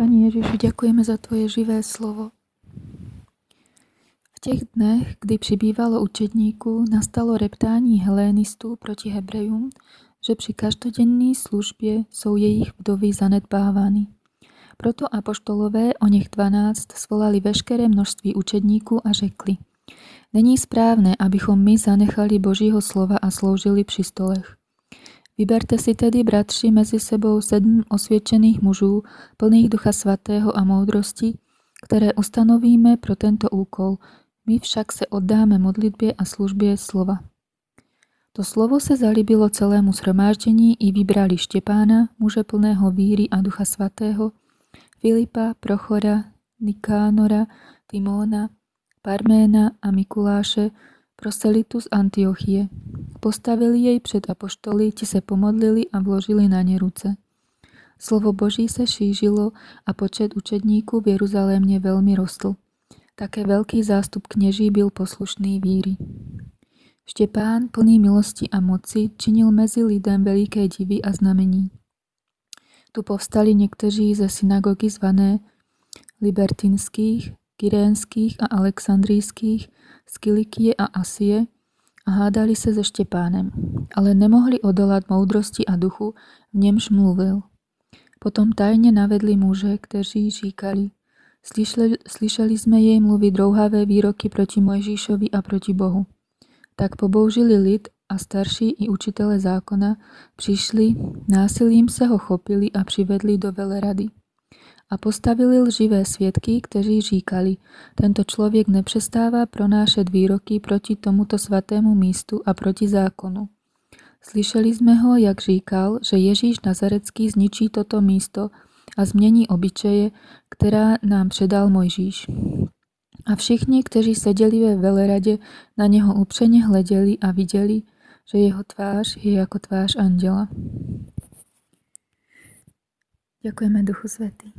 Pani Ježišu, ďakujeme za Tvoje živé slovo. V tých dnech, kdy přibývalo učedníku, nastalo reptání Helénistů proti Hebrejům, že při každodenní službě jsou jejich vdovy zanedbávány. Proto apoštolové o nech 12 svolali veškeré množství učedníků a řekli Není správné, abychom my zanechali Božího slova a sloužili při stolech. Vyberte si tedy, bratři, mezi sebou sedm osvědčených mužů, plných ducha svatého a moudrosti, které ustanovíme pro tento úkol. My však se oddáme modlitbě a službě slova. To slovo se zalíbilo celému shromáždení i vybrali Štěpána, muže plného víry a ducha svatého, Filipa, Prochora, Nikánora, Timóna, Parména a Mikuláše, proselitu z Antiochie. Postavili jej před apoštoly, ti se pomodlili a vložili na ne ruce. Slovo Boží se šížilo a počet učedníků v Jeruzalémě velmi rostl. Také veľký zástup kněží byl poslušný víry. Štepán, plný milosti a moci, činil mezi lidem veliké divy a znamení. Tu povstali někteří ze synagogy zvané libertinských, kyrénských a alexandrijských, z Kilikie a Asie a hádali se se Štěpánem, ale nemohli odolať moudrosti a duchu, v němž mluvil. Potom tajne navedli muže, kteří říkali, slyšeli, slyšeli sme jej mluviť drouhavé výroky proti Mojžíšovi a proti Bohu. Tak poboužili lid a starší i učitele zákona přišli, násilím se ho chopili a přivedli do velerady. A postavili lživé svědky, kteří říkali, tento člověk nepřestává pronášet výroky proti tomuto svatému místu a proti zákonu. Slyšeli jsme ho, jak říkal, že Ježíš Nazarecký zničí toto místo a změní obyčeje, která nám předal Mojžíš. A všichni, kteří seděli ve veleradě, na něho upřeně hleděli a viděli, že jeho tvář je jako tvář anděla. Ďakujeme Duchu Svetý.